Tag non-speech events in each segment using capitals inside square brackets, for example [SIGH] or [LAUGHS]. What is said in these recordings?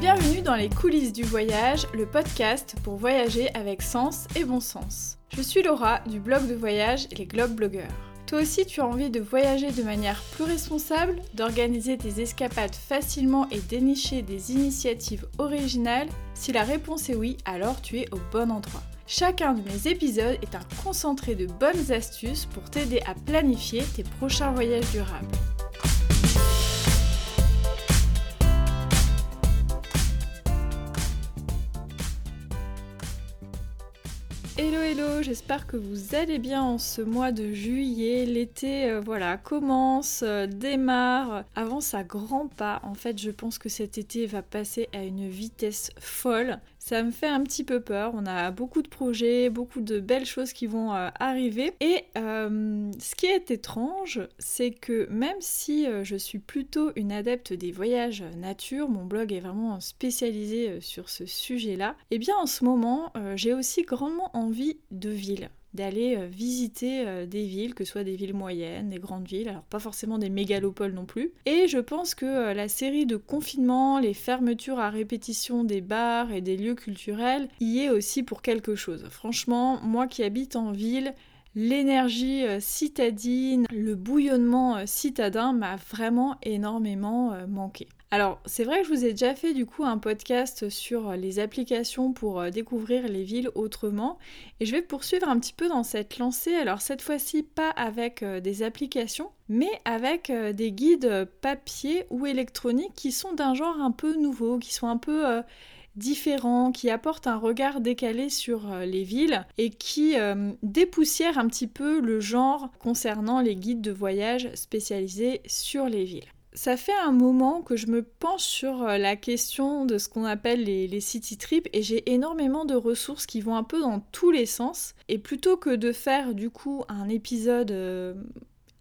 Bienvenue dans les coulisses du voyage, le podcast pour voyager avec sens et bon sens. Je suis Laura du blog de voyage Les Globe Blogueurs. Toi aussi tu as envie de voyager de manière plus responsable, d'organiser tes escapades facilement et dénicher des initiatives originales? Si la réponse est oui, alors tu es au bon endroit. Chacun de mes épisodes est un concentré de bonnes astuces pour t'aider à planifier tes prochains voyages durables. Hello hello, j'espère que vous allez bien en ce mois de juillet. L'été euh, voilà, commence, euh, démarre, avance à grands pas. En fait, je pense que cet été va passer à une vitesse folle. Ça me fait un petit peu peur. On a beaucoup de projets, beaucoup de belles choses qui vont euh, arriver. Et ce qui est étrange, c'est que même si je suis plutôt une adepte des voyages nature, mon blog est vraiment spécialisé sur ce sujet-là, et eh bien en ce moment, j'ai aussi grandement envie de ville d'aller euh, visiter euh, des villes, que ce soit des villes moyennes, des grandes villes, alors pas forcément des mégalopoles non plus. Et je pense que euh, la série de confinements, les fermetures à répétition des bars et des lieux culturels y est aussi pour quelque chose. Franchement, moi qui habite en ville, L'énergie citadine, le bouillonnement citadin m'a vraiment énormément manqué. Alors, c'est vrai que je vous ai déjà fait du coup un podcast sur les applications pour euh, découvrir les villes autrement et je vais poursuivre un petit peu dans cette lancée. Alors, cette fois-ci, pas avec euh, des applications, mais avec euh, des guides papier ou électroniques qui sont d'un genre un peu nouveau, qui sont un peu différents, qui apportent un regard décalé sur les villes et qui dépoussièrent un petit peu le genre concernant les guides de voyage spécialisés sur les villes. Ça fait un moment que je me penche sur euh, la question de ce qu'on appelle les, city trips et j'ai énormément de ressources qui vont un peu dans tous les sens. Et plutôt que de faire du coup un épisode euh,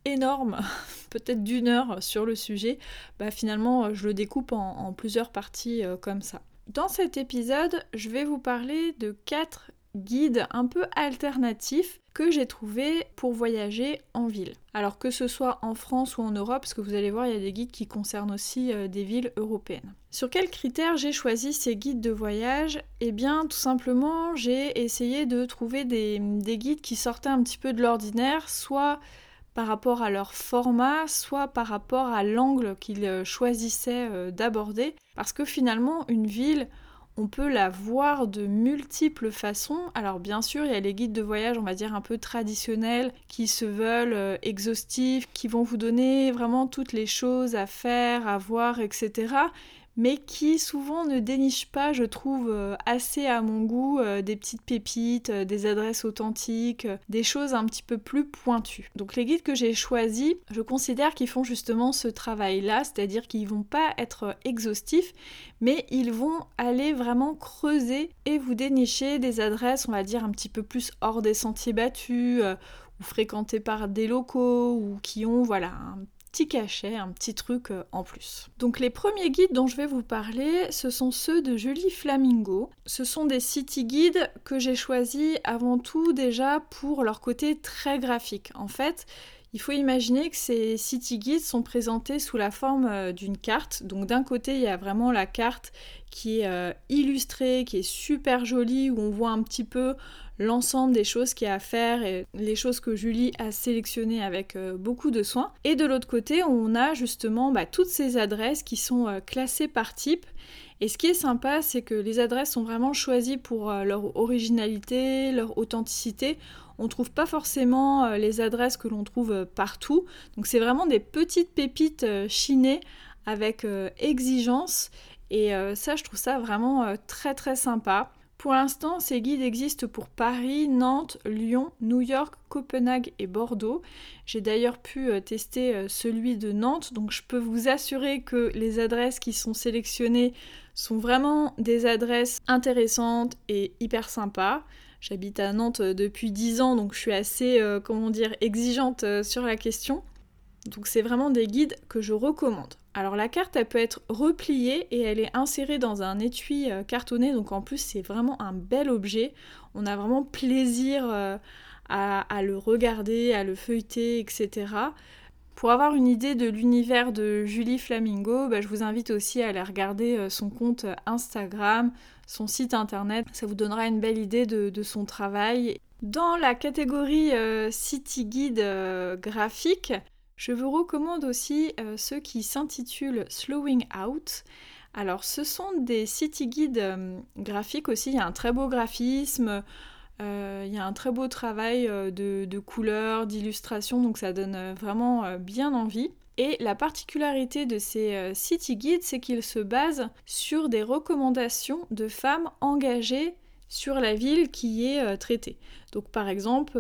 énorme, [LAUGHS] peut-être d'une heure sur le sujet, bah finalement je le découpe en, plusieurs parties euh, comme ça. Dans cet épisode, je vais vous parler de quatre guide un peu alternatif j'ai trouvé pour voyager en ville. Alors que ce soit en France ou en Europe, parce que vous allez voir, il y a des guides qui concernent aussi euh, des villes européennes. Sur quels critères j'ai choisi ces guides de voyage? Eh bien, tout simplement, j'ai essayé de trouver des, des guides qui sortaient un petit peu de l'ordinaire, soit par rapport à leur format, soit par rapport à l'angle qu'ils euh, choisissaient euh, d'aborder. Parce que finalement, une ville, on peut la voir de multiples façons. Alors bien sûr, il y a les guides de voyage, on va dire un peu traditionnels, qui se veulent euh, exhaustifs, qui vont vous donner vraiment toutes les choses à faire, à voir, etc mais qui souvent ne déniche pas, je trouve, euh, assez à mon goût, euh, des petites pépites, euh, des adresses authentiques, des choses un petit peu plus pointues. Donc les guides que j'ai choisis, je considère qu'ils font justement ce travail-là, c'est-à-dire qu'ils vont pas être exhaustifs, mais ils vont aller vraiment creuser et vous dénicher des adresses, on va dire, un petit peu plus hors des sentiers battus, ou fréquentées par des locaux, ou qui ont, voilà, un cachet, un petit truc euh, en plus. Donc les premiers guides dont je vais vous parler, ce sont ceux de Julie Flamingo. Ce sont des city guides que j'ai choisis avant tout déjà pour leur côté très graphique. En fait, il faut imaginer que ces city guides sont présentés sous la forme euh, d'une carte. Donc d'un côté, il y a vraiment la carte qui est euh, illustrée, qui est super jolie, où on voit un petit peu l'ensemble des choses qu'il y a à faire et les choses que Julie a sélectionnées avec euh, beaucoup de soin. Et de l'autre côté, on a justement bah, toutes ces adresses qui sont euh, classées par type. Et ce qui est sympa, c'est que les adresses sont vraiment choisies pour euh, leur originalité, leur authenticité. On ne trouve pas forcément les adresses que l'on trouve partout. Donc c'est vraiment des petites pépites chinées avec exigence. Et ça, je trouve ça vraiment très très sympa. Pour l'instant, ces guides existent pour Paris, Nantes, Lyon, New York, Copenhague et Bordeaux. J'ai d'ailleurs pu euh, tester euh, celui de Nantes, donc je peux vous assurer que les adresses qui sont sélectionnées sont vraiment des adresses intéressantes et hyper sympas. J'habite à Nantes euh, depuis 10 ans, donc je suis assez, comment dire, exigeante sur la question. Donc c'est vraiment des guides que je recommande. Alors la carte, elle peut être repliée et elle est insérée dans un étui euh, cartonné, donc en plus c'est vraiment un bel objet. On a vraiment plaisir euh, à, le regarder, à le feuilleter, etc. Pour avoir une idée de l'univers de Julie Flamingo, bah, je vous invite aussi à aller regarder euh, son compte Instagram, son site internet. Ça vous donnera une belle idée de, son travail. Dans la catégorie City Guide graphique, je vous recommande aussi ceux qui s'intitulent Slowing Out. Alors ce sont des city guides graphiques aussi, il y a un très beau graphisme, euh, il y a un très beau travail euh, de, couleurs, d'illustration, donc ça donne euh, vraiment bien envie. Et la particularité de ces city guides, c'est qu'ils se basent sur des recommandations de femmes engagées sur la ville qui est traitée. Donc par exemple,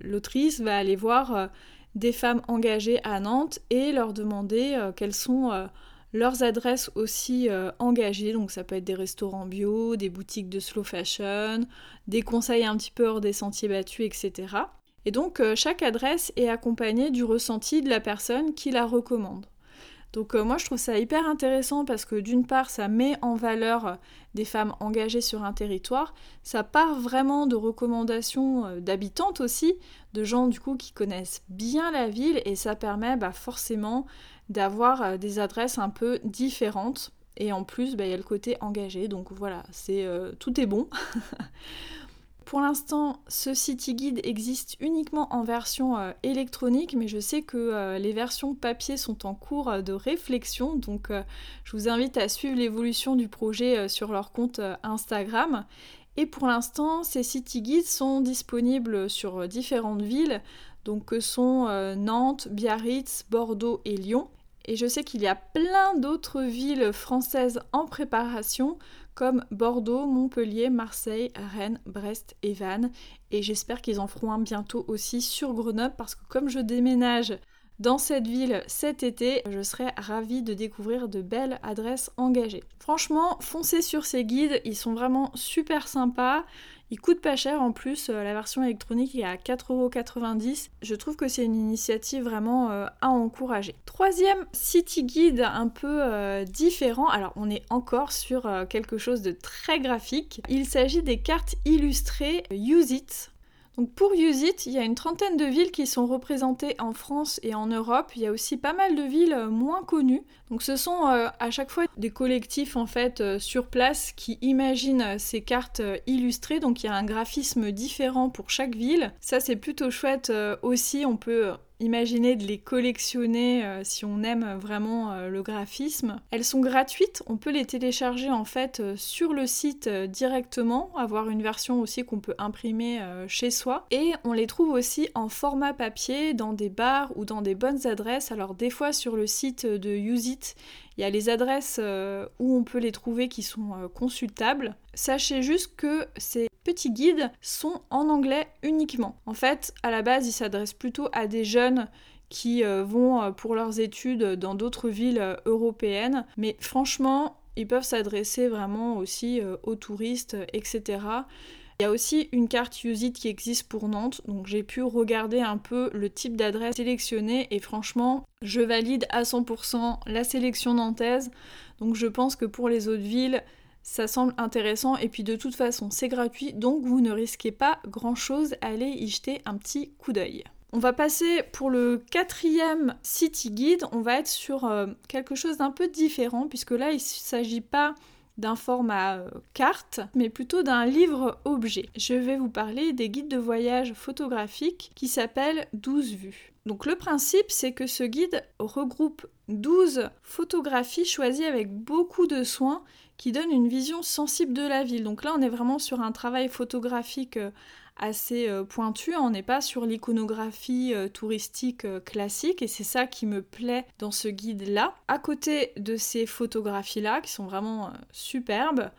l'autrice va aller voir des femmes engagées à Nantes et leur demander quelles sont leurs adresses aussi euh, engagées, donc ça peut être des restaurants bio, des boutiques de slow fashion, des conseils un petit peu hors des sentiers battus, etc. Et donc euh, chaque adresse est accompagnée du ressenti de la personne qui la recommande. Donc euh, moi je trouve ça hyper intéressant parce que d'une part ça met en valeur des femmes engagées sur un territoire, ça part vraiment de recommandations d'habitantes aussi, de gens du coup qui connaissent bien la ville et ça permet bah, forcément d'avoir euh, des adresses un peu différentes. Et en plus, bah, il y a le côté engagé. Donc voilà, c'est euh, tout est bon. [LAUGHS] Pour l'instant, ce City Guide existe uniquement en version euh, électronique, mais je sais que les versions papier sont en cours de réflexion, donc je vous invite à suivre l'évolution du projet sur leur compte Instagram. Et pour l'instant, ces City Guides sont disponibles sur différentes villes, donc que sont Nantes, Biarritz, Bordeaux et Lyon. Et je sais qu'il y a plein d'autres villes françaises en préparation, comme Bordeaux, Montpellier, Marseille, Rennes, Brest et Vannes. Et j'espère qu'ils en feront un bientôt aussi sur Grenoble, parce que comme je déménage dans cette ville cet été, je serais ravie de découvrir de belles adresses engagées. Franchement, foncez sur ces guides, ils sont vraiment super sympas. Il coûte pas cher en plus, euh, la version électronique est à 4,90€. Je trouve que c'est une initiative vraiment euh, à encourager. Troisième city guide un peu euh, différent, alors on est encore sur quelque chose de très graphique. Il s'agit des cartes illustrées Use It donc pour Use It, il y a une trentaine de villes qui sont représentées en France et en Europe. Il y a aussi pas mal de villes euh, moins connues. Donc ce sont euh, à chaque fois des collectifs en fait euh, sur place qui imaginent ces cartes illustrées. Donc il y a un graphisme différent pour chaque ville. Ça c'est plutôt chouette aussi. On peut imaginer de les collectionner euh, si on aime vraiment euh, le graphisme. Elles sont gratuites, on peut les télécharger en fait euh, sur le site directement, avoir une version aussi qu'on peut imprimer chez soi. Et on les trouve aussi en format papier dans des bars ou dans des bonnes adresses. Alors des fois sur le site de It, il y a les adresses où on peut les trouver qui sont consultables. Sachez juste que ces petits guides sont en anglais uniquement. En fait, à la base, ils s'adressent plutôt à des jeunes qui euh, vont euh, pour leurs études dans d'autres villes euh, européennes. Mais franchement, ils peuvent s'adresser vraiment aussi aux touristes, etc. Il y a aussi une carte Usit qui existe pour Nantes, donc j'ai pu regarder un peu le type d'adresse sélectionnée et franchement, je valide à 100% la sélection nantaise. Donc je pense que pour les autres villes, ça semble intéressant et puis de toute façon c'est gratuit donc vous ne risquez pas grand chose à aller y jeter un petit coup d'œil. On va passer pour le quatrième City Guide, on va être sur euh, quelque chose d'un peu différent puisque là il ne s'agit pas d'un format euh, carte, mais plutôt d'un livre objet. Je vais vous parler des guides de voyage photographiques qui s'appellent 12 vues. Donc le principe, c'est que ce guide regroupe 12 photographies choisies avec beaucoup de soins qui donne une vision sensible de la ville. Donc là, on est vraiment sur un travail photographique euh, assez euh, pointu, on n'est pas sur l'iconographie euh, touristique classique et c'est ça qui me plaît dans ce guide-là. À côté de ces photographies-là, qui sont vraiment superbes,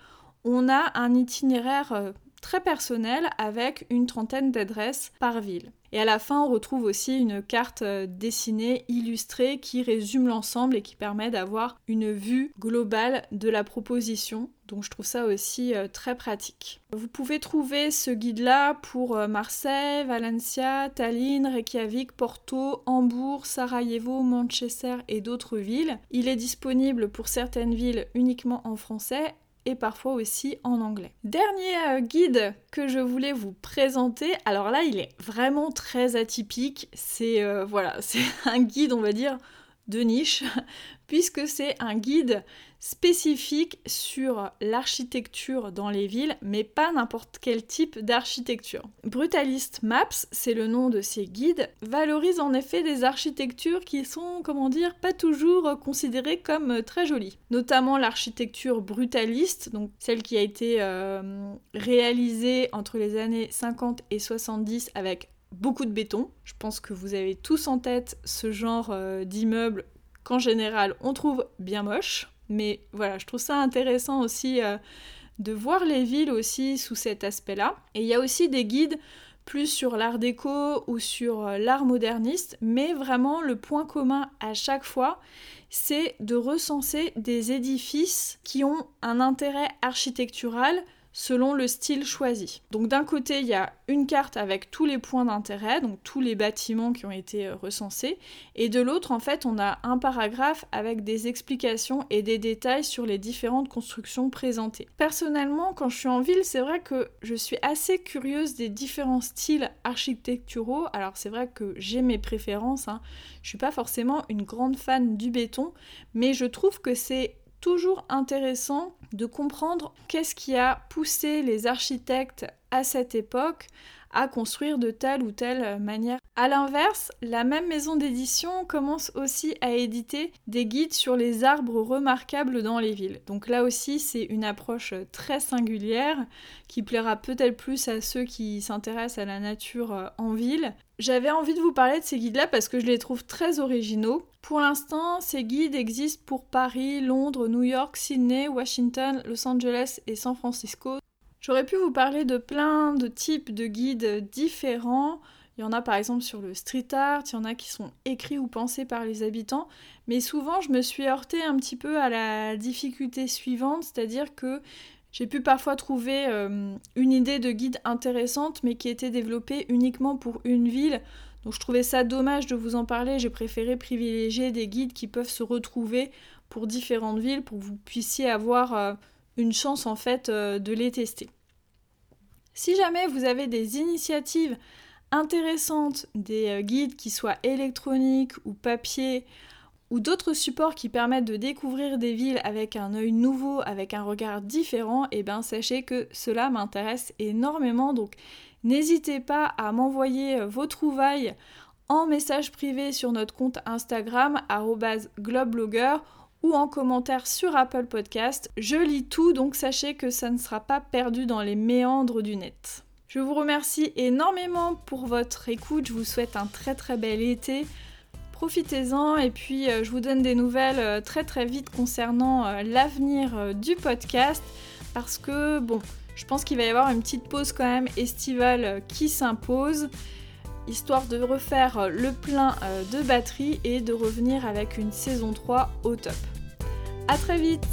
on a un itinéraire très personnel avec une trentaine d'adresses par ville. Et à la fin, on retrouve aussi une carte euh, dessinée, illustrée, qui résume l'ensemble et qui permet d'avoir une vue globale de la proposition. Donc je trouve ça aussi euh, très pratique. Vous pouvez trouver ce guide-là pour euh, Marseille, Valencia, Tallinn, Reykjavik, Porto, Hambourg, Sarajevo, Manchester et d'autres villes. Il est disponible pour certaines villes uniquement en français et parfois aussi en anglais. Dernier euh, guide que je voulais vous présenter, alors là il est vraiment très atypique, c'est euh, voilà, [LAUGHS] c'est un guide on va dire de niche, [LAUGHS] puisque c'est un guide spécifique sur l'architecture dans les villes, mais pas n'importe quel type d'architecture. Brutalist Maps, c'est le nom de ces guides, valorise en effet des architectures qui sont, comment dire, pas toujours considérées comme très jolies. Notamment l'architecture brutaliste, donc celle qui a été euh, réalisée entre les années 50 et 70 avec beaucoup de béton. Je pense que vous avez tous en tête ce genre euh, d'immeuble qu'en général on trouve bien moche. Mais voilà, je trouve ça intéressant aussi euh, de voir les villes aussi sous cet aspect-là. Et il y a aussi des guides plus sur l'art déco ou sur euh, l'art moderniste, mais vraiment le point commun à chaque fois, c'est de recenser des édifices qui ont un intérêt architectural selon le style choisi. Donc d'un côté, il y a une carte avec tous les points d'intérêt, donc tous les bâtiments qui ont été euh, recensés, et de l'autre, en fait, on a un paragraphe avec des explications et des détails sur les différentes constructions présentées. Personnellement, quand je suis en ville, c'est vrai que je suis assez curieuse des différents styles architecturaux. Alors c'est vrai que j'ai mes préférences, hein. je suis pas forcément une grande fan du béton, mais je trouve que c'est toujours intéressant de comprendre qu'est-ce qui a poussé les architectes à cette époque à construire de telle ou telle manière. A l'inverse, la même maison d'édition commence aussi à éditer des guides sur les arbres remarquables dans les villes. Donc là aussi, c'est une approche très singulière qui plaira peut-être plus à ceux qui s'intéressent à la nature euh, en ville. J'avais envie de vous parler de ces guides-là parce que je les trouve très originaux. Pour l'instant, ces guides existent pour Paris, Londres, New York, Sydney, Washington, Los Angeles et San Francisco. J'aurais pu vous parler de plein de types de guides différents. Il y en a par exemple sur le street art, il y en a qui sont écrits ou pensés par les habitants, mais souvent je me suis heurtée un petit peu à la difficulté suivante, c'est-à-dire que j'ai pu parfois trouver euh, une idée de guide intéressante, mais qui était développée uniquement pour une ville. Donc je trouvais ça dommage de vous en parler, j'ai préféré privilégier des guides qui peuvent se retrouver pour différentes villes, pour que vous puissiez avoir euh, une chance en fait euh, de les tester. Si jamais vous avez des initiatives intéressantes, des euh, guides qui soient électroniques ou papier, ou d'autres supports qui permettent de découvrir des villes avec un œil nouveau, avec un regard différent, et eh bien sachez que cela m'intéresse énormément. Donc n'hésitez pas à m'envoyer euh, vos trouvailles en message privé sur notre compte Instagram @globeblogger ou en commentaire sur Apple Podcast. Je lis tout, donc sachez que ça ne sera pas perdu dans les méandres du net. Je vous remercie énormément pour votre écoute, je vous souhaite un très très bel été. Profitez-en et puis euh, je vous donne des nouvelles euh, très très vite concernant euh, l'avenir du podcast parce que bon, je pense qu'il va y avoir une petite pause quand même estivale qui s'impose histoire de refaire le plein de batterie et de revenir avec une saison 3 au top. A très vite